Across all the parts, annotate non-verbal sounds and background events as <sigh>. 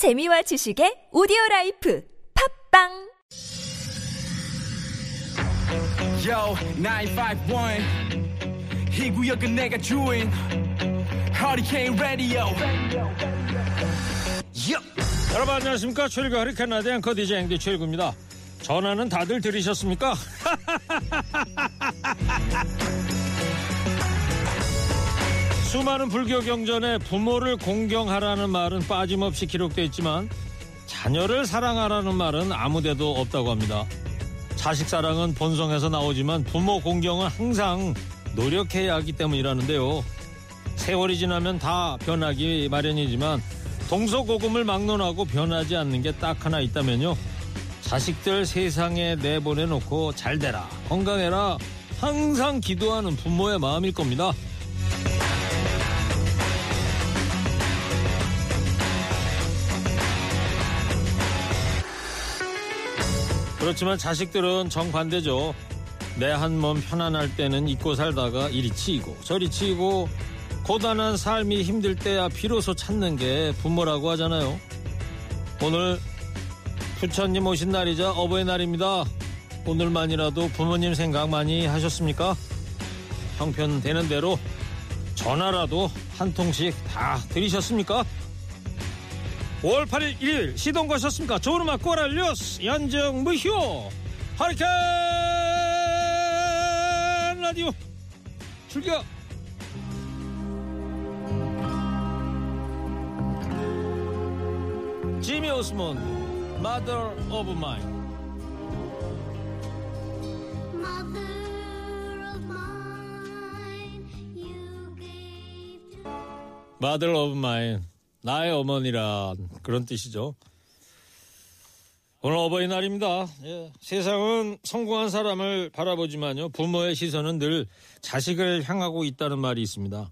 재미와 지식의 오디오 라이프 팝빵 Yo, 951. 이 구역은 내가 주인. Hurricane Radio. Yup. 여러분 안녕하십니까 최일구 허리케인 라디오 앵커 DJ 앵디 최일구입니다 전화는 다들 들으셨습니까? <laughs> 수많은 불교 경전에 부모를 공경하라는 말은 빠짐없이 기록되어 있지만 자녀를 사랑하라는 말은 아무데도 없다고 합니다 자식 사랑은 본성에서 나오지만 부모 공경은 항상 노력해야 하기 때문이라는데요 세월이 지나면 다 변하기 마련이지만 동서고금을 막론하고 변하지 않는 게 딱 하나 있다면요. 자식들 세상에 내보내놓고 잘 되라, 건강해라, 항상 기도하는 부모의 마음일 겁니다. 그렇지만 자식들은 정반대죠. 내 한 몸 편안할 때는 잊고 살다가 이리 치이고 저리 치이고 고단한 삶이 힘들 때야 비로소 찾는 게 부모라고 하잖아요. 오늘 부처님 오신 날이자 어버이날입니다. 오늘만이라도 부모님 생각 많이 하셨습니까? 형편 되는 대로 전화라도 한 통씩 다 들으셨습니까? 5월 8일 일요일 시동 거셨습니까? 좋은 음악 꼬랄 뉴스 연정 무효 하리케인 라디오 출격 지미 오스몬 Mother of Mother of Mine 나의 어머니란 그런 뜻이죠 오늘 어버이날입니다 예, 세상은 성공한 사람을 바라보지만요 부모의 시선은 늘 자식을 향하고 있다는 말이 있습니다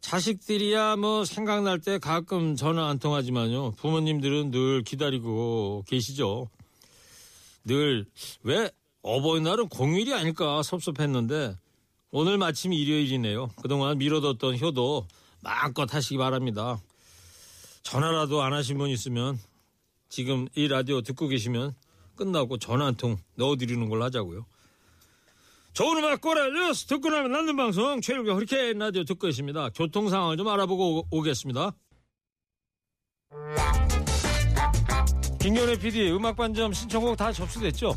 자식들이야 뭐 생각날 때 가끔 전화 안 통하지만요. 부모님들은 늘 기다리고 계시죠. 늘 왜 어버이날은 공휴일이 아닐까 섭섭했는데 오늘 마침 일요일이네요. 그동안 미뤄뒀던 효도 마음껏 하시기 바랍니다. 전화라도 안 하신 분 있으면 지금 이 라디오 듣고 계시면 끝나고 전화 한 통 넣어드리는 걸로 하자고요. 좋은 음악 꼬라 뉴스 듣고 나면 낫는 방송 최일구 허리케인 라디오 듣고 있습니다. 교통 상황을 좀 알아보고 오- 오겠습니다. 김경래 PD 음악 반점 신청곡 다 접수됐죠?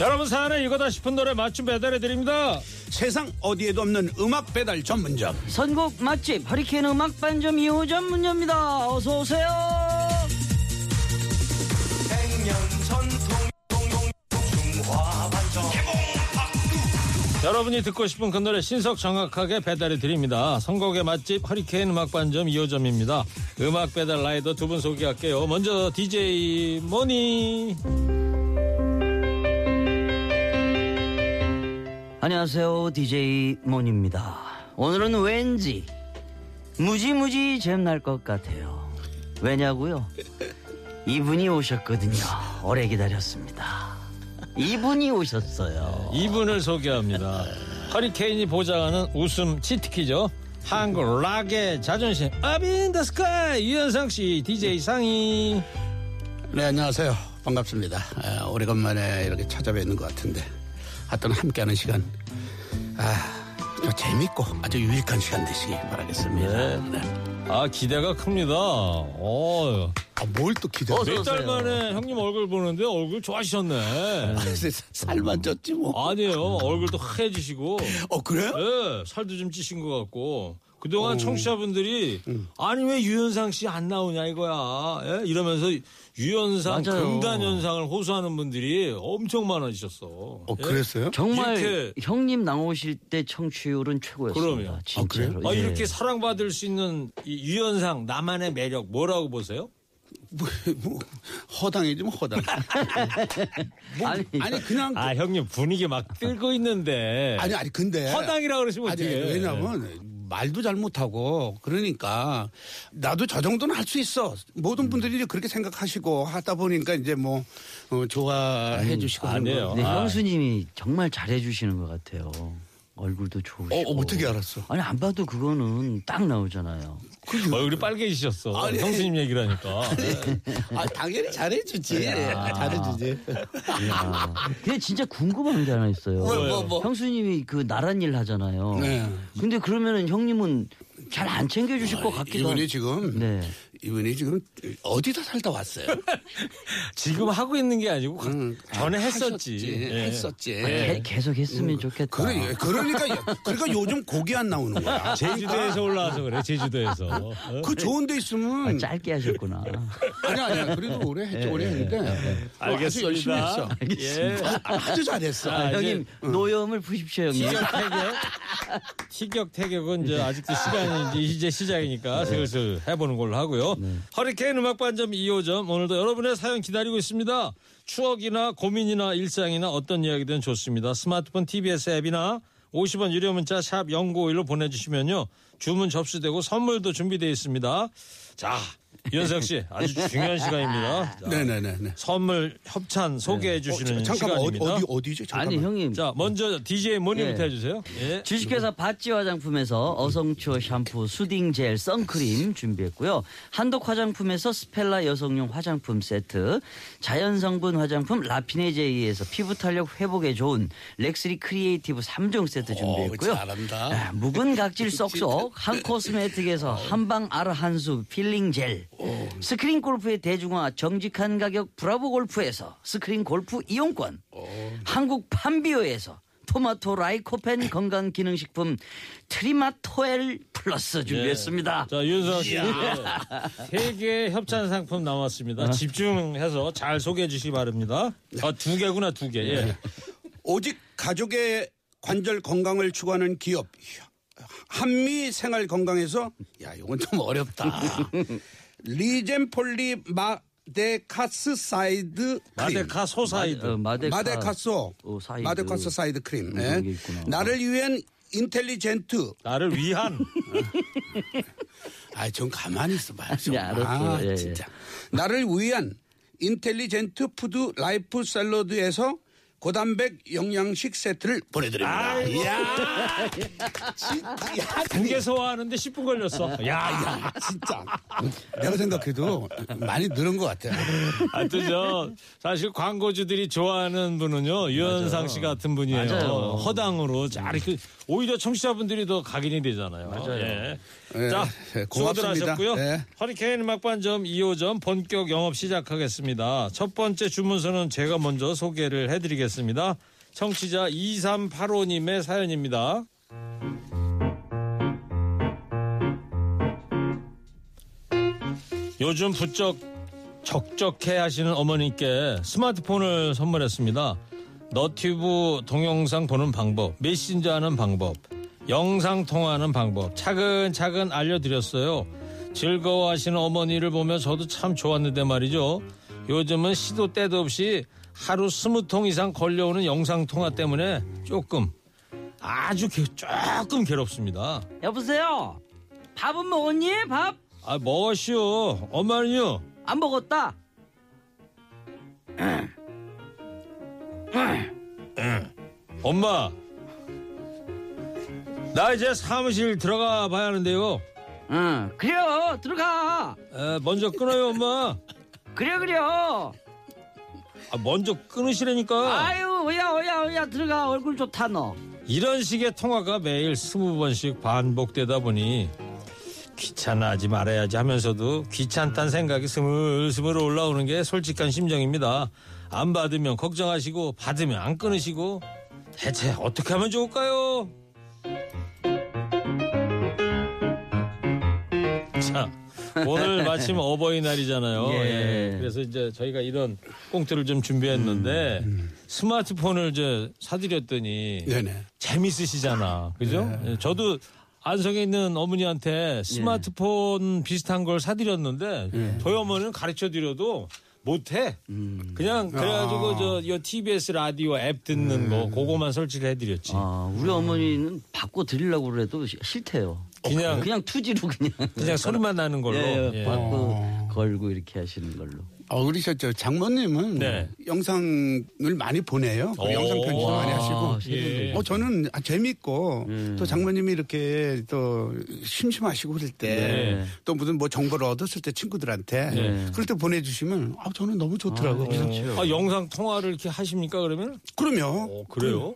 여러분 사연에 이거다 싶은 노래 맞춤 배달해 드립니다. 세상 어디에도 없는 음악 배달 전문점 선곡 맛집 허리케인 음악 반점 2호 전문점입니다. 어서 오세요. 여러분이 듣고 싶은 그 노래 신속 정확하게 배달해 드립니다. 선곡의 맛집 허리케인 음악 반점 2호점입니다. 음악 배달 라이더 두 분 소개할게요. 먼저 DJ 모니. 안녕하세요. DJ 몬입니다. 오늘은 왠지 무지무지 잼날 것 같아요. 왜냐고요? 이분이 오셨거든요. 오래 기다렸습니다. 이분이 오셨어요. 이분을 소개합니다. 허리케인이 보장하는 웃음 치트키죠. 한국 락의 자존심 아빈더 스카이 유현상 씨 DJ 상이 네 안녕하세요 반갑습니다 아, 오래간만에 이렇게 찾아뵙는 것 같은데 하여튼 함께하는 시간 아, 좀 재밌고 아주 유익한 시간 되시기 바라겠습니다 네. 아 기대가 큽니다. 어, 아, 뭘 또 기대해 어서 몇달 오세요. 만에 형님 얼굴 보는데 얼굴 좋아지셨네. 살만 쪘지 뭐 아니에요. 얼굴도 하얘지시고, 어, 그래요? 예, 살도 좀 찌신 것 같고. 그동안 어. 청취자분들이 음. 아니 왜 유현상 씨 안 나오냐 이거야. 예? 이러면서 유현상 맞아요. 금단 현상을 호소하는 분들이 엄청 많아지셨어. 어 그랬어요? 정말 이렇게- 형님 나오실 때 청취율은 최고였습니다. 그럼요. 진짜로. 아, 그래요? 아, 예. 이렇게 사랑받을 수 있는 이 유현상 나만의 매력 뭐라고 보세요? 뭐, 뭐 허당이지 뭐 허당. <laughs> 뭐, 아니, 아니, 그냥 아 형님 분위기 막 <laughs> 끌고 있는데 아니 아니 근데 허당이라 그러시면 아니, 어떻게? 왜냐면 말도 잘 못하고 그러니까 나도 저 정도는 할 수 있어 모든 분들이 이제 그렇게 생각하시고 하다 보니까 이제 뭐 어, 좋아해 주시고 하는 아니에요. 거. 네, 아. 형수님이 정말 잘해 주시는 것 같아요. 얼굴도 좋으시고. 어, 어, 어떻게 알았어? 아니 안 봐도 그거는 딱 나오잖아요. 얼굴이 빨개지셨어. 아니. 형수님 얘기를 하니까. <laughs> 아 당연히 잘해주지 잘해주지 이야. 근데 진짜 궁금한 게 하나 있어요. 뭐, 뭐, 뭐. 형수님이 그 나란 일 하잖아요. 네. 근데 그러면은 형님은 잘 안 챙겨주실 것 같기도 하고. 이분이 지금 네. 이분이 지금 어디다 살다 왔어요? <laughs> 지금 하고 있는 게 아니고 음, 전에 아, 했었지. 하셨지, 예. 했었지. 개- 계속 했으면 좋겠다. 그래, 그러니까 그러니까 요즘 곡이 안 나오는 거야. <laughs> 제주도에서 올라와서 그래. 제주도에서. 어? 그 좋은 데 있으면 아, 짧게 하셨구나. <laughs> 아니 아니 그래도 오래 했지 오래 했는데 뭐 아주 열심히 했어. 예. 아, 아주 잘했어. 아, 이제- 형님 노염을 푸십시오 형님. 티격 태격. 티격 태격은 이제 아직도 시간이 이제, 이제 시작이니까 슬슬 해보는 걸로 하고요. 허리케인 음악반점 2호점 오늘도 여러분의 사연 기다리고 있습니다. 추억이나 고민이나 일상이나 어떤 이야기든 좋습니다. 스마트폰 TBS 앱이나 50원 유료 문자 샵 0951로 보내주시면요. 주문 접수되고 선물도 준비되어 있습니다. 자, 윤석 씨 아주 중요한 시간입니다. 자, 네네네네. 선물 협찬 소개해 주시는 어, 잠깐만 어디 시간입니다. 어디 어디죠? 잠깐만. 아니 형님 자, 먼저 DJ 모니부터 예. 해주세요. 예. 주식회사 바찌 화장품에서 어성초 샴푸, soothing 젤, 선크림 준비했고요. 한독 화장품에서 스펠라 여성용 화장품 세트, 자연 성분 화장품 라피네 제이에서 피부 탄력 회복에 좋은 렉스리 크리에이티브 3종 세트 준비했고요. 오, 잘한다. 아, 묵은 각질 쏙쏙 <laughs> 한 코스메틱에서 한방 아르 한수 필링 젤, 스크린 골프의 대중화 정직한 가격 브라보 골프에서 스크린 골프 이용권, 한국 판비오에서 토마토 라이코펜 건강 기능식품 트리마토엘 플러스 준비했습니다. 자, 윤석 씨. 세개 협찬 상품 나왔습니다. 집중해서 잘 소개해 주시기 바랍니다. 아, 두 개구나, 두 개. 예. 오직 가족의 관절 건강을 추구하는 기업 한미 생활 건강에서 야 이건 좀 어렵다. <laughs> 리젠폴리 마데카스 사이드 크림. 마데카 소 사이드. 어, 마데카, 마데카소 어, 사이드. 마데카소 사이드 크림. 음, 네. 나를 위한 intelligent. 나를 위한. <laughs> 아, 좀 가만히 있어봐요. 좀. 예. 아, 예, 예. 진짜. 나를 위한 intelligent food 라이프 샐러드에서 고단백 영양식 세트를 보내드립니다. 이야, 진짜, 야, 두개 소화하는데 10분 걸렸어. 야, 야, 진짜. 내가 생각해도 많이 늘은 것 같아. 저 사실 광고주들이 좋아하는 분은요 유현상 씨 같은 분이에요. 맞아요. 허당으로 잘 이렇게 오히려 청취자분들이 더 각인이 되잖아요. 맞아요. 예. 네, 자, 네, 수고들 고맙습니다. 하셨고요. 네. 허리케인 음악반점 2호점 본격 영업 시작하겠습니다. 첫 번째 주문서는 제가 먼저 소개를 해드리겠습니다. 청취자 2385님의 사연입니다. 요즘 부쩍 적적해 하시는 어머니께 스마트폰을 선물했습니다. 너튜브 동영상 보는 방법, 메신저 하는 방법, 영상 통화하는 방법 차근차근 알려드렸어요. 즐거워하시는 어머니를 보면 저도 참 좋았는데 말이죠. 요즘은 시도 때도 없이 하루 스무 통 이상 걸려오는 영상 통화 때문에 조금 아주 게- 조금 괴롭습니다. 여보세요. 밥은 먹었니? 밥? 아 먹었시오. 엄마는요? 안 먹었다. 엄마. 나 이제 사무실 들어가 봐야 하는데요. 응, 그래요. 들어가. 에, 먼저 끊어요, 엄마. 그래 그래요. 아, 먼저 끊으시라니까. 아유, 오야 오야 오야 들어가. 얼굴 좋다 너. 이런 식의 통화가 매일 스무 번씩 반복되다 보니 귀찮아하지 말아야지 하면서도 귀찮다는 생각이 스물스물 올라오는 게 솔직한 심정입니다. 안 받으면 걱정하시고 받으면 안 끊으시고 대체 어떻게 하면 좋을까요? 자, 오늘 <laughs> 마침 어버이날이잖아요. 예. 예. 그래서 이제 저희가 이런 꽁트를 좀 준비했는데 스마트폰을 이제 사드렸더니 네네. 재밌으시잖아. 그죠? 예, 저도 안성에 있는 어머니한테 예. 스마트폰 비슷한 걸 사드렸는데 예. 저희 어머니는 가르쳐 드려도 못해. 음. 그냥 그래가지고 아. 저이 TBS 라디오 앱 듣는 거 그거만 설치를 해드렸지. 음. 아, 우리 어머니는 바꿔 드리려고 그래도 시- 싫대요. 그냥 그냥 투지로 그냥 그냥 소리만 나는 걸로. 예, 예. 바꿔 걸고 이렇게 하시는 걸로. 어, 저 장모님은 네. 영상을 많이 보내요. 그 오. 영상 편집 많이 아, 하시고. 예. 어, 저는 아, 재밌고 음. 또 장모님이 이렇게 또 심심하시고 그럴 때또 네. 무슨 뭐 정보를 얻었을 때 친구들한테 네. 그럴 때 보내주시면 아, 저는 너무 좋더라고요. 그래서 아, 영상 통화를 이렇게 하십니까 그러면? 그럼요. 어, 그래요?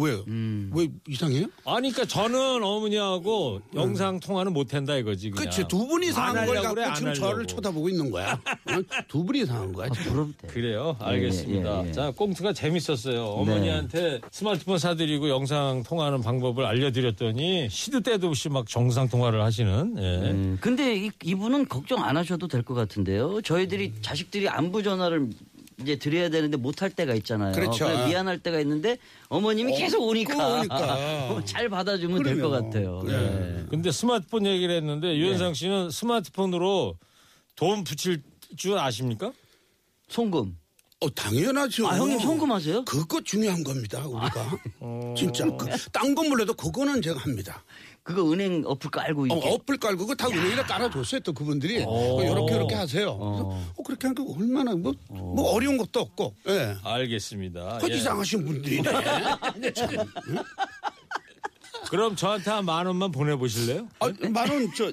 왜요? 음. 왜 이상해요? 아니, 그러니까 저는 어머니하고 영상 통화는 못 한다 이거지. 그냥. 그치 두 분이 안 이상한 걸 하려고 갖고 그래, 안 지금 저를 하려고. 쳐다보고 있는 거야. <laughs> 어? 두 분이 이상한 거야. 지금. 부럽대. 그래요? 알겠습니다. 예, 예. 자, 꽁트가 재밌었어요. 어머니한테 스마트폰 사드리고 영상 통화하는 방법을 알려드렸더니 시도 때도 없이 막 정상 통화를 하시는. 예. 음, 근데 이, 이분은 걱정 안 하셔도 될 것 같은데요. 저희들이 자식들이 안부 전화를 이제 드려야 되는데 못할 때가 있잖아요. 그렇죠. 그래 미안할 때가 있는데 어머님이 계속 오니까, 오니까. <laughs> 잘 받아주면 될 것. 같아요. 네. 네. 근데 스마트폰 얘기를 했는데 유현상 씨는 스마트폰으로 돈 붙일 줄 아십니까? 송금. 어, 당연하죠. 아 형님 송금하세요? 그거 중요한 겁니다, 우리가. 어. <laughs> 진짜. 그, 딴건 몰라도 그거는 제가 합니다. 그거 은행 어플 깔고 어, 이렇게. 어 플 깔고 그거 다 은행에다 깔아줬어요, 또 그분들이. 어, 이렇게, 이렇게 하세요. 그래서 어, 그렇게 하니까 얼마나 뭐, 뭐 어려운 것도 없고. 예. 알겠습니다. 그 예. 이상하신 분들이네. <laughs> 그럼 저한테 한 만 원만 보내보실래요? 아, 만원, 저,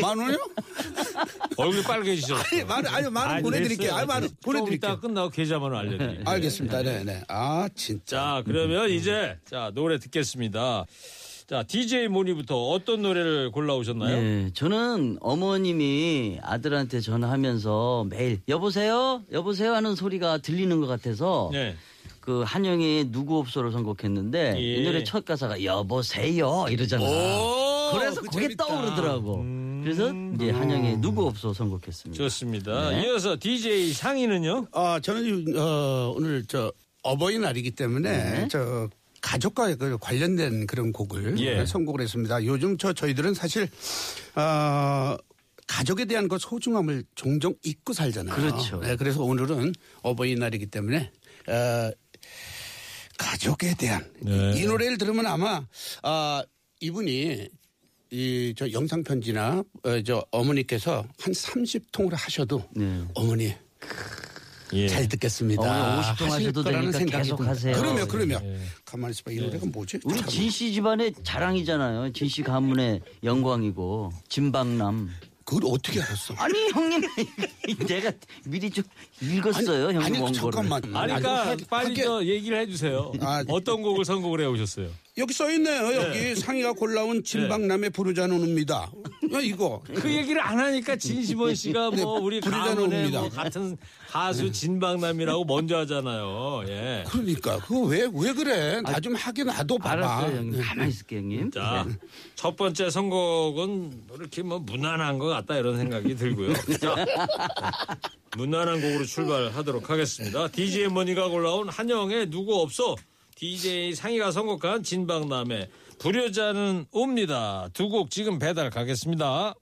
만 원이요? <laughs> 얼굴이 빨개지셨어요. 아니, 만 원, 아니, 만원 보내드릴게요. 아니, 만원 좀 이따 보내드릴게요. 끝나고 계좌번호 알려드릴게요. 알겠습니다. 네네. 아, 진짜. 자, 그러면 이제 자 노래 듣겠습니다. 자, DJ 모니부터 어떤 노래를 골라오셨나요? 네, 저는 어머님이 아들한테 전화하면서 매일 여보세요, 여보세요 하는 소리가 들리는 것 같아서 네. 그 한영의 누구 없소를 선곡했는데 예. 이 노래 첫 가사가 여보세요 이러잖아. 오, 그래서 그게 재밌다. 떠오르더라고. 그래서 이제 한영의 누구 없소 선곡했습니다. 좋습니다. 네. 이어서 DJ 상희는요? 아, 저는 어, 오늘 저 어버이날이기 때문에 네. 저 가족과 그 관련된 그런 곡을 예. 선곡을 했습니다. 요즘 저 저희들은 사실 어, 가족에 대한 그 소중함을 종종 잊고 살잖아요. 그렇죠. 네, 그래서 오늘은 어버이날이기 때문에 어, 가족에 대한 네. 이, 이 노래를 들으면 아마 아, 이분이 이 저 영상 편지나 어, 저 어머니께서 한 30통을 하셔도 네. 어머니 예. 잘 듣겠습니다. 어머니 50통 하실 하셔도 되니까 생각이 계속 듭니다. 하세요. 그러면 예. 그러면 가만히 있어봐 이 노래가 뭐지? 우리 잠깐만. 진씨 집안의 자랑이잖아요. 진씨 가문의 영광이고 진방남. 그걸 어떻게 알았어? 아니 형님 <laughs> 내가 미리 좀 읽었어요 형님 아니 원고를. 잠깐만. 아니, 그러니까 빨리 하게- 저 얘기를 해주세요. 아, 어떤 곡을 선곡을 해오셨어요? 여기 써 있네요. 여기 상의가 골라온 진박남의 부르자는 옵니다. 야, 이거 그 얘기를 안 하니까 진심원 씨가 뭐 우리 가문의. 뭐 같은 가수 진방남이라고 먼저 하잖아요. 예. 그러니까 그거 왜 왜 그래? 나 좀 하게 놔둬 봐봐. 알았어요 형님. 가만히 있을게 형님. 자, 첫 번째 선곡은 이렇게 뭐 무난한 것 같다 이런 생각이 들고요. <laughs> 자, 무난한 곡으로 출발하도록 하겠습니다. DJ 머니가 골라온 한영의 누구 없어. DJ 상희가 선곡한 진박남의 불효자는 옵니다. 두 곡 지금 배달 가겠습니다.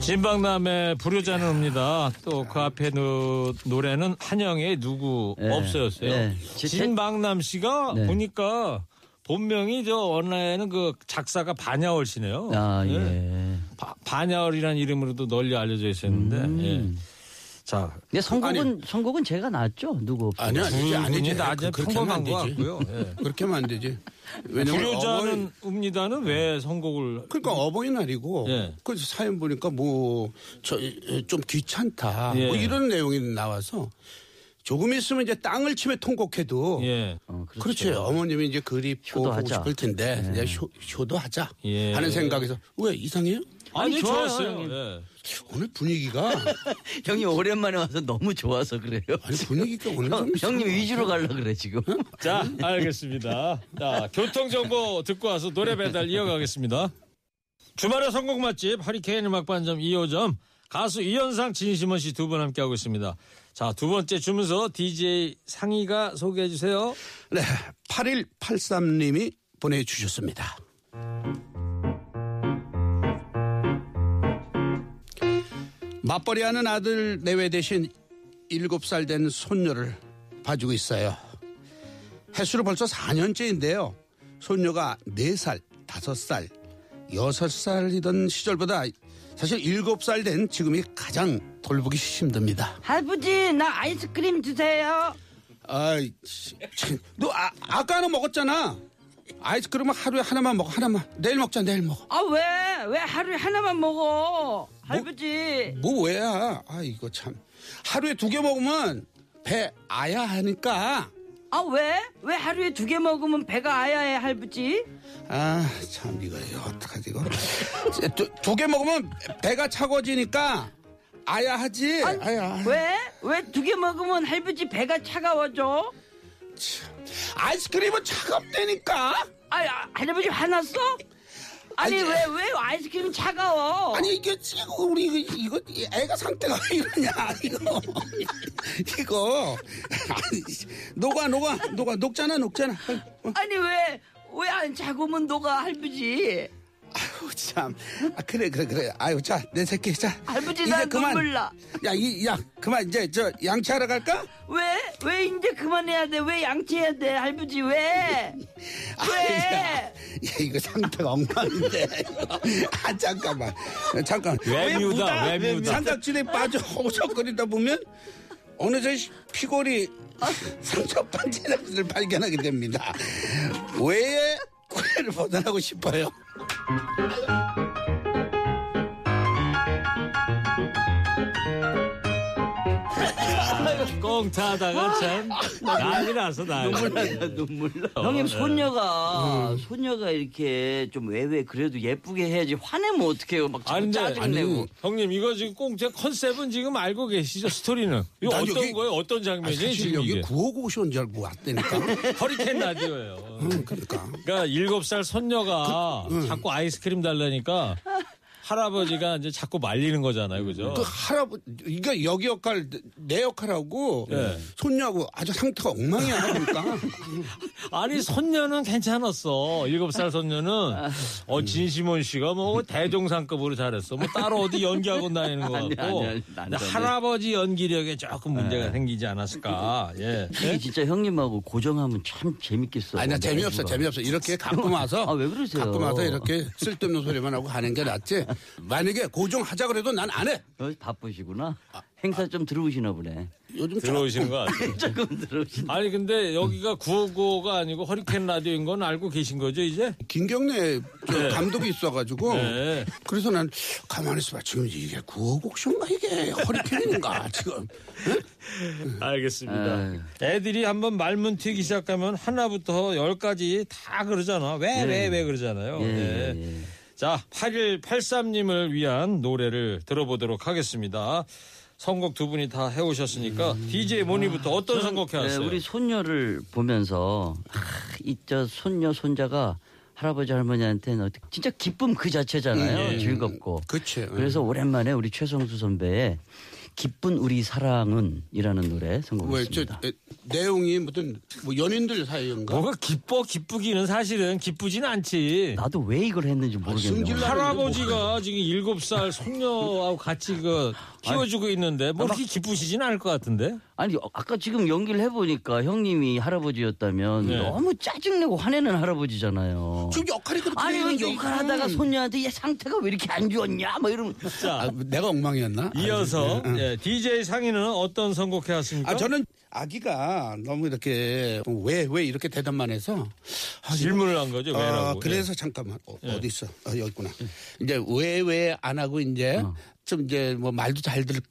진박남의 불효자는 옵니다. 또 그 앞에 노, 노래는 한영의 누구 네. 없어였어요. 네. 제- 진박남 씨가 네. 보니까 본명이 저 원래는 그 작사가 반야월 씨네요. 아 예. 예. 바- 반야월이라는 이름으로도 널리 알려져 있었는데. 음. 예. 자, 근데 선곡은 선곡은 제가 놨죠 누구 없어. 아니 아니지 두 아니지. 그- 하면 평범한 되지. 같고요. 예. <laughs> 그렇게 하면 안 되지. 왜냐면 불효자는 어버이- 옵니다는 왜 선곡을 그러니까 어버이날이고 예. 그 사연 보니까 뭐 저 좀 귀찮다 예. 뭐 이런 내용이 나와서 조금 있으면 이제 땅을 치며 통곡해도 예. 어, 그렇지 어머님이 이제 그립고 보고 효도하자. 싶을 텐데 이제 효, 효도 하자 예. 하는 생각에서 왜 이상해요? 아니, 아니, 좋아요, 좋았어요. 예. 오늘 분위기가 <laughs> 형님 오랜만에 와서 너무 좋아서 그래요. 아니 분위기가 오늘 형, 형님 것 위주로. 가려 그래 지금. <laughs> 자, 알겠습니다. 자, 교통 정보 듣고 와서 노래 배달 이어가겠습니다. 주말의 선곡 맛집 하리케인 음악 반점 2호점 가수 이현상 진심원 씨 두 분 함께하고 있습니다. 자, 두 번째 주문서 DJ 상희가 소개해 주세요. 네, 8183님이 보내주셨습니다. 맞벌이 하는 아들 내외 대신 7살 된 손녀를 봐주고 있어요. 해수로 벌써 4년째인데요. 손녀가 4살, 5살, 6살이던 시절보다 사실 7살 된 지금이 가장 돌보기 힘듭니다. 할아버지 나 아이스크림 주세요. 아이, 참, 너 아, 아까는 먹었잖아. 아이스크림은 하루에 하나만 먹어, 하나만. 내일 먹자, 내일 먹어. 아 왜? 왜 하루에 하나만 먹어? 할아버지. 뭐 왜야? 아, 이거 참. 하루에 두 개 먹으면 배 아야 하니까. 아 왜? 왜 하루에 두 개 먹으면 배가 아야 해 할아버지? 아, 참, 이거, 어떡하지, 이거. 두 개 먹으면 배가 차가워지니까 아야 하지. 아니, 아야. 왜? 왜 두 개 먹으면 할아버지 배가 차가워져? 아이스크림은 차갑다니까. 아, 아 할아버지 화났어? 아니 왜 왜 아이스크림이 차가워? 아니 이게 지금 우리 이거, 이거 애가 상태가 <laughs> 왜 이러냐 이거. <laughs> 이거. 아니, 녹아 녹아 녹아. 녹잖아 녹잖아. 어, 아니 왜 왜안 차고면 너가 할아버지? 아유 참. 아, 그래 그래 그래. 아유 자 내 새끼 자. 이제 난 그만. 눈물 나. 야이야 그만. 이제 저 양치하러 갈까? 왜? 왜 그만해야 돼? 왜 양치해야 돼? 할아버지 왜? 아이, 야, 야, 이거 상태가 엉망인데 <laughs> 아 잠깐만 잠깐 외뮤다, 외뮤다. 삼각질에 빠져 호적거리다 보면 어느새 피골이 상처 반지를 발견하게 됩니다. 왜 구애를 벗어나고 싶어요? 꽁 타다가 참 난리 나서 난리. 눈물 나. 형님 손녀가 손녀가 이렇게 좀 외외 그래도 예쁘게 해야지 화내면 어떡해요? 막 자꾸 아니, 근데- 짜증내고. 형님 이거 지금 꽁제 컨셉은 지금 알고 계시죠 스토리는 이거 난 어떤 여기- 거예요 어떤 아, 장면이에요 사실 지금 여기 이게 955온 줄 알고 왔다니까. <laughs> 허리케인 라디오예요 음, 그러니까. 그러니까 일곱 살 손녀가 자꾸 아이스크림 달라니까 할아버지가 이제 자꾸 말리는 거잖아요 그죠 그 할아버지, 이게 여기 역할, 내 역할하고 네. 손녀하고 아주 상태가 엉망이야. 그러니까. <laughs> 아니 손녀는 괜찮았어 일곱 살 손녀는 어 진시몬 씨가 뭐 대종상급으로 잘했어 뭐 따로 어디 연기하고 다니는 것 아니, 같고 아니, 아니. 할아버지 연기력에 조금 문제가 생기지 않았을까 예 이게 진짜 형님하고 고정하면 참 재밌겠어. 아니, 나 재미없어. 재미없어. 이렇게 갖고 <laughs> 와서. 아, 왜 그러세요? 갖고 와서 이렇게 쓸데없는 소리만 하고 하는 게 낫지. <laughs> 만약에 고정하자 그래도 난 안 해. 어, 바쁘시구나. 행사 좀 들어오시나 보네. 요즘 들어오시는 것 같아요. <laughs> 조금 들어오시나. 아니 근데 여기가 955가 아니고 허리케인 라디오인 건 알고 계신 거죠 이제? 김경래 저 네. 감독이 있어가지고 네. 그래서 난 가만히 있어봐 지금 이게 구호곡쇼인가 이게 허리케인인가 지금 알겠습니다. 애들이 한번 말문 튀기 시작하면 하나부터 열까지 다 그러잖아. 왜 왜왜 그러잖아요. 예, 네. 예. 자, 8183님을 위한 노래를 들어보도록 하겠습니다. 선곡 두 분이 다 해오셨으니까 DJ 모니부터 어떤 선곡 네, 해왔어요? 우리 손녀를 보면서 아, 이저 손녀 손자가 할아버지 할머니한테는 진짜 기쁨 그 자체잖아요. 예. 즐겁고. 그치 그래서 오랜만에 우리 최성수 선배의 기쁜 우리 사랑은 이라는 노래 왜저 선곡했습니다. 내용이 무슨 뭐 연인들 사이인가 뭐가 기뻐 기쁘기는 사실은 기쁘진 않지. 나도 왜 이걸 했는지 모르겠네요. 승질나- 할아버지가 지금 일곱 살 <laughs> 손녀하고 같이 그 키워주고 있는데 뭐 그렇게 기쁘시진 않을 것 같은데. 아니 아까 지금 연기를 해보니까 형님이 할아버지였다면 네. 너무 짜증내고 화내는 할아버지잖아요. 지금 역할이 그렇게 아니 왜 되는데 역할하다가. 손녀한테 얘 상태가 왜 이렇게 안 좋았냐 뭐 이러면 자, 아, 내가 엉망이었나 이어서 아, 예, DJ 상희는 어떤 선곡해 왔습니까? 아 저는 아기가 너무 이렇게 왜왜 이렇게 대답만 해서 아, 질문을 한 거죠. 왜라고? 어, 그래서 잠깐만 어, 예. 디 있어? 어, 여기 있구나. 이제 왜 왜 안 하고 이제 좀 이제 뭐 말도 잘들것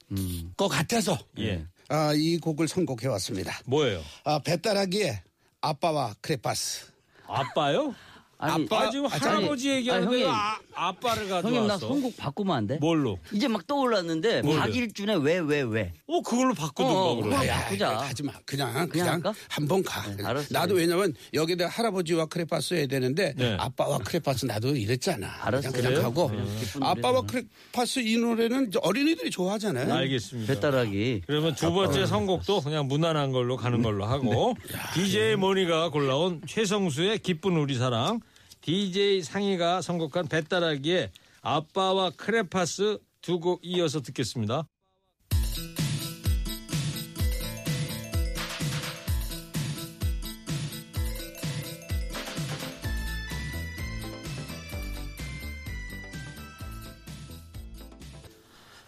같아서 예. 아, 이 곡을 선곡해 왔습니다. 뭐예요? 아, 배따라기의 아빠와 크레파스. 아빠요? 아니, 아빠- 아, 지금 아, 할아버지 얘기하는데. 아, 아빠를 가져왔어. 형님 나 선곡 바꾸면 안 돼? 뭘로? 이제 막 떠올랐는데 뭘로? 박일준의 왜 왜 왜. 어 그걸로 바꾸든가 어. 그럼. 야, 바꾸자. 야, 하지 마. 그냥 그냥 그냥 할까? 한번 가. 네, 알았어요. 나도 왜냐면 여기다 할아버지와 크레파스 해야 되는데 네. 아빠와 크레파스 나도 이랬잖아. 알았어요. 그냥, 그냥 가고 기쁜 아빠와. 크레파스 이 노래는 어린이들이 좋아하잖아요. 알겠습니다. 배따라기. 그러면 두 번째 선곡도 그냥 무난한 걸로 가는 걸로 하고 <laughs> DJ 모니가 골라온 최성수의 기쁜 우리 사랑 DJ 상희가 선곡한 배따라기의 아빠와 크레파스 두 곡 이어서 듣겠습니다.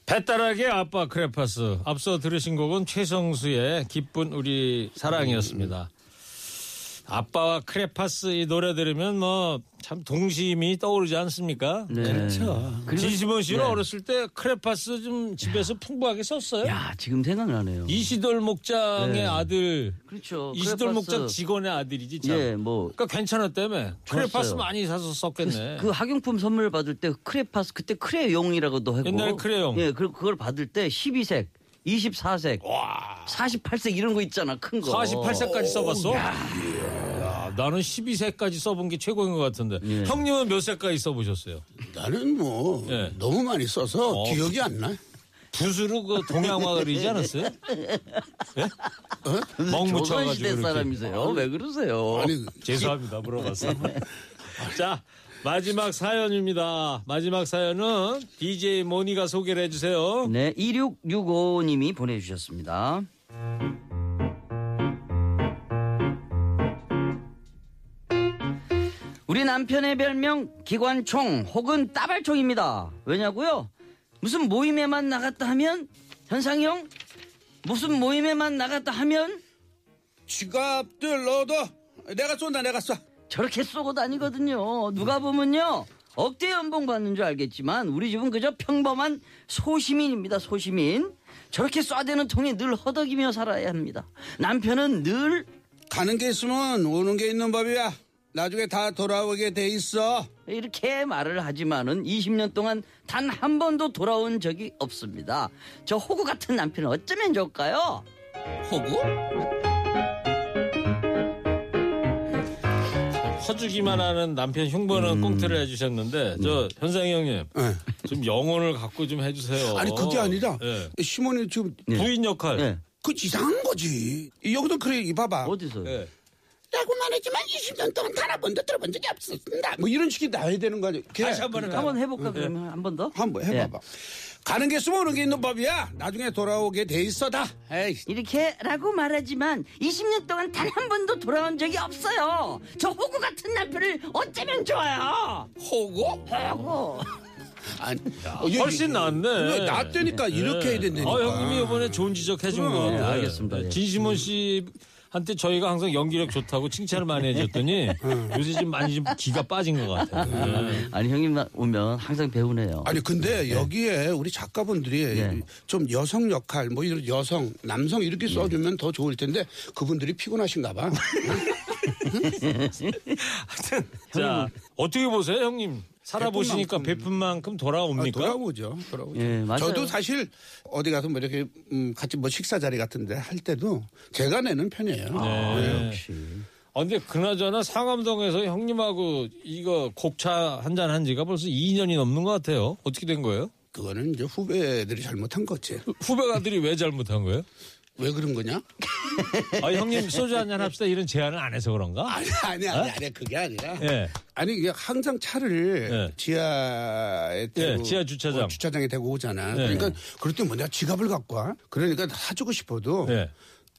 배따라기의 아빠 크레파스 앞서 들으신 곡은 최성수의 기쁜 우리 사랑이었습니다. 아빠와 크레파스 이 노래 들으면 뭐 참 동심이 떠오르지 않습니까? 네. 그렇죠. 지시몬 씨는 네. 어렸을 때 크레파스 좀 집에서 풍부하게 썼어요. 야 지금 생각나네요. 이시돌 목장의 네. 아들, 그렇죠. 이시돌 크레파스. 목장 직원의 아들이지 참. 예, 뭐. 그러니까 괜찮았다며. 크레파스. 많이 사서 썼겠네. 그 학용품 선물 받을 때 크레파스 그때 크레용이라고도 하고 옛날에 크레용. 예 그리고 그걸 받을 때 12색 24색 48색 이런 거 있잖아 큰 거 48세까지 써봤어? 야, 나는 12세까지 써본 게 최고인 것 같은데. 예. 형님은 몇 세까지 써보셨어요? 나는 뭐 예. 너무 많이 써서 어. 기억이 안 나. 붓으로 그 동양화 그리지 않았어요? 예? 시대 이렇게. 사람이세요 왜 그러세요 아니 죄송합니다. 물어봤어. <laughs> 자, 마지막 사연입니다. 마지막 사연은 DJ 모니가 소개를 해주세요. 네 2665님이 보내주셨습니다 우리 남편의 별명 기관총 혹은 따발총입니다 왜냐고요 무슨 모임에만 나갔다 하면 현상이 형 무슨 모임에만 나갔다 하면 지갑들 넣어둬. 내가 쏜다 내가 쏴. 저렇게 쏘고 다니거든요. 누가 보면요. 억대 연봉 받는 줄 알겠지만 우리 집은 그저 평범한 소시민입니다. 소시민. 저렇게 쏴대는 통에 늘 허덕이며 살아야 합니다. 남편은 늘 가는 게 있으면 오는 게 있는 법이야. 나중에 다 돌아오게 돼 있어. 이렇게 말을 하지만은 20년 동안 단 한 번도 돌아온 적이 없습니다. 저 호구 같은 남편은 어쩌면 좋을까요? 호구? 퍼주기만 하는 남편 흉보는 꽁트를 해주셨는데, 저, 현상이 형님, 예. 좀 영혼을 갖고 좀 해주세요. 아니 그게 아니라 예. 시몬이 지금 부인 역할. 예. 그 이상한 거지. 여기도 그래 이 봐봐. 어디서? 예. 라고만 하지만 20년 동안 단 한 번도 들어본 적이 없었습니다. 뭐 이런 식이 나야 되는 거 아니야? 다시 한 번은 한번 해볼까 그러면 한 번 더? 한번 해봐봐. 가는 게 있으면 오는 게 있는 법이야. 나중에 돌아오게 돼 있어다. 에이. 이렇게라고 말하지만 20년 동안 단 한 번도 돌아온 적이 없어요. 저 호구 같은 남편을 어쩌면 좋아요. 호구? 호구. 아니, 어, 훨씬 낫네. 낫다니까 이렇게 해야 된다니까. 아, 형님이 이번에 좋은 지적 해준 거 네, 같아요. 알겠습니다. 예. 진시몬 씨 한테 저희가 항상 연기력 좋다고 칭찬을 많이 해줬더니 <laughs> 요새 좀 많이 좀 기가 빠진 것 같아요. 네. 아니 형님 오면 항상 배우네요. 아니 근데 네. 여기에 우리 작가분들이 네. 좀 여성 역할 뭐 이런 여성 남성 이렇게 네. 써주면 더 좋을 텐데 그분들이 피곤하신가 봐. <laughs> <laughs> 자, 어떻게 보세요, 형님? 살아보시니까 베푼 만큼 아, 돌아옵니까? 돌아오죠. 돌아오죠. 예, 맞아요. 저도 사실 어디 가서 뭐 이렇게 음, 같이 뭐 식사 자리 같은데 할 때도 제가 내는 편이에요. 네. 역시. 아, 근데 그나저나 상암동에서 형님하고 이거 곡차 한 잔 한 지가 벌써 2년이 넘는 것 같아요. 어떻게 된 거예요? 그거는 이제 후배들이 잘못한 거지. 후배가들이 왜 잘못한 거예요? 왜 그런 거냐? <laughs> 아, 형님 소주 한잔 합시다 이런 제안을 안 해서 그런가? 아니 아니 아니 아니 그게 아니라. 예. 아니 이게 항상 차를 네. 지하에 대고 예, 지하 주차장. 어, 주차장에 대고 오잖아. 네. 그러니까 그럴 때뭐 내가 지갑을 갖고 와. 그러니까 사주고 싶어도 예.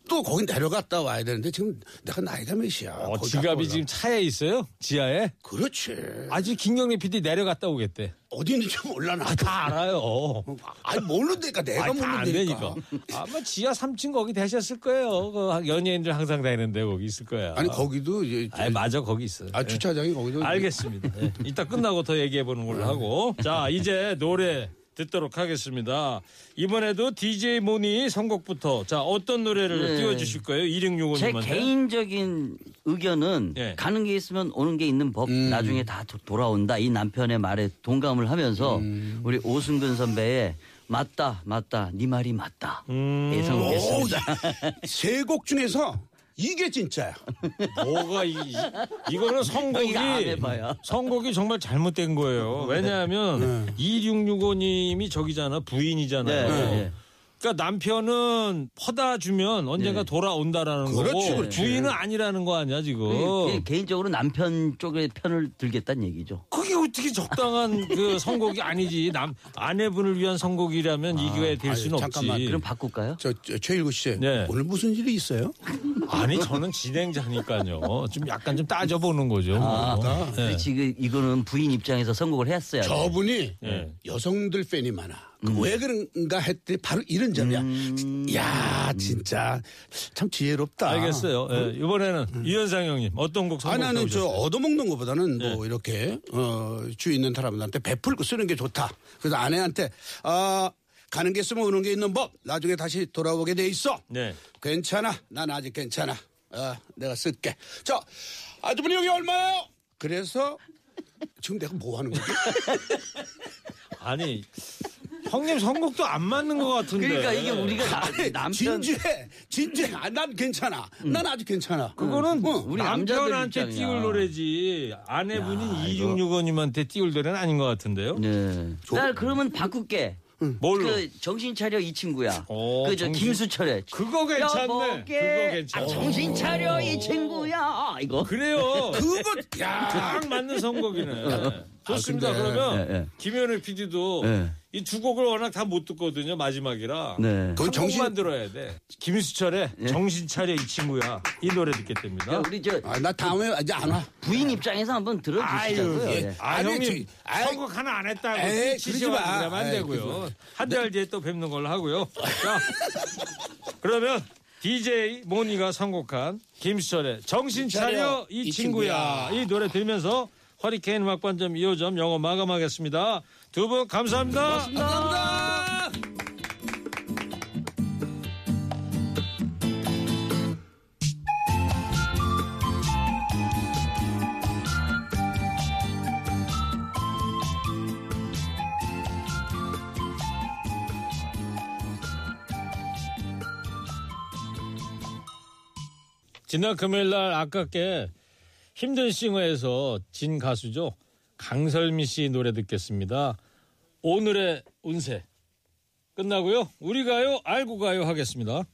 또 거기 내려갔다 와야 되는데 지금 내가 나이가 몇이야. 어, 지갑이 지금. 차에 있어요? 지하에? 그렇지. 아직 김경래 PD 내려갔다 오겠대. 어디 있는지 몰라 나. 아, 다 알아요. 아니 모르니까 내가 아니, 모르니까. 아마 지하 3층 거기 되셨을 거예요. 그 연예인들 항상 다니는데 거기 있을 거야. 아니 거기도 이제 아니, 맞아 거기 있어요. 아 예. 주차장이 거기도 알겠습니다. 예. 이따 끝나고 더 얘기해 보는 걸로 하고. 자, 이제 노래 듣도록 하겠습니다. 이번에도 DJ 모니 선곡부터 자 어떤 노래를 네. 띄워주실 거예요? 제 2665님한테. 개인적인 의견은 예. 가는 게 있으면 오는 게 있는 법 나중에 다 도- 돌아온다 이 남편의 말에 동감을 하면서 우리 오승근 선배의 맞다 맞다 네 말이 맞다 예, 선곡했습니다. 세 곡 중에서 이게 진짜야. 뭐가 이, 이거는 선곡이 이거 안 해봐요. 선곡이 정말 잘못된 거예요. 왜냐하면 네. 2665님이 저기잖아 부인이잖아요. 네, 네. 그러니까 남편은 퍼다 주면 언젠가 돌아온다라는 그렇지, 거고 그렇지. 부인은 아니라는 거 아니야 지금. 그게 개인적으로 남편 쪽의 편을 들겠다는 얘기죠. 그게 어떻게 적당한 그 <laughs> 선곡이 아니지. 남 아내분을 위한 선곡이라면 이게 될 아니, 수는 잠깐만. 없지. 그럼 바꿀까요? 저, 저 최일구 씨 네. 오늘 무슨 일이 있어요? 아니 저는 진행자니까요. 좀 약간 좀 따져보는 거죠. 아, 뭐. 네. 근데 지금 이거는 부인 입장에서 선곡을 했어야 돼. 저분이 네. 여성들 팬이 많아. 그 음. 왜 그런가 했더니 바로 이런 점이야. 야 진짜 참 지혜롭다. 알겠어요. 예, 이번에는 이현상 형님 어떤 곡아 선곡해 나는 저 오셨어요? 얻어먹는 것보다는 네. 뭐 이렇게 어, 주위 있는 사람들한테 베풀고 쓰는 게 좋다. 그래서 아내한테 아 가는 게 있으면 오는 게 있는 법. 나중에 다시 돌아오게 돼 있어. 네. 괜찮아. 난 아직 괜찮아. 아, 내가 쓸게. 자, 아주머니 여기 얼마요? 그래서 지금 내가 뭐 하는 거지? <laughs> 아니 형님 선곡도 안 맞는 것 같은데. 그러니까 이게 우리가 나- 아니, 남편 진지해. 진지해. 아, 난 괜찮아. 난 아직 괜찮아. 그거는 어. 우리 남자들 남편한테. 띄울 노래지 아내분인 2665님한테 띄울 노래는 아닌 것 같은데요. 네. 나 그러면 바꿀게. 뭘로? 그 정신 차려 이 친구야. 어, 그저 정신- 김수철의 그거 괜찮네. 여보게. 그거 괜찮아. 아, 정신 차려 이 친구야. 이거. 그래요. <laughs> 그거, 야. 딱 맞는 선곡이네. 좋습니다. 근데- 그러면 예, 예. 김현우 PD도 예. 이두 곡을 워낙 다 못 듣거든요. 마지막이라. 네. 그건 한 정신- 곡만 들어야 돼. 김수철의 정신 차려 이 친구야. 이 노래 듣겠답니다. 야, 우리 저 아, 나 다음에 이제 안 와. 부인 입장에서 한번 들어주시자고요. 아유, 예. 예. 아, 아니, 형님, 저- 선곡 하나 안 했다고 에이, 그러지 마. 그러면 안 되고요. 한 달 뒤에 또 뵙는 걸로 하고요. 자, 그러면 DJ 모니가 선곡한 김수철의 정신 차려 이 이 친구야. 친구야. 이 노래 들으면서 허리케인 음악반점 2호점 영어 마감하겠습니다. 두 분 감사합니다. 감사합니다. 지난 금요일 날 아깝게 힘든 싱어에서 진 가수죠. 강설미 씨 노래 듣겠습니다. 오늘의 운세. 끝나고요. 우리 가요, 알고 가요 하겠습니다.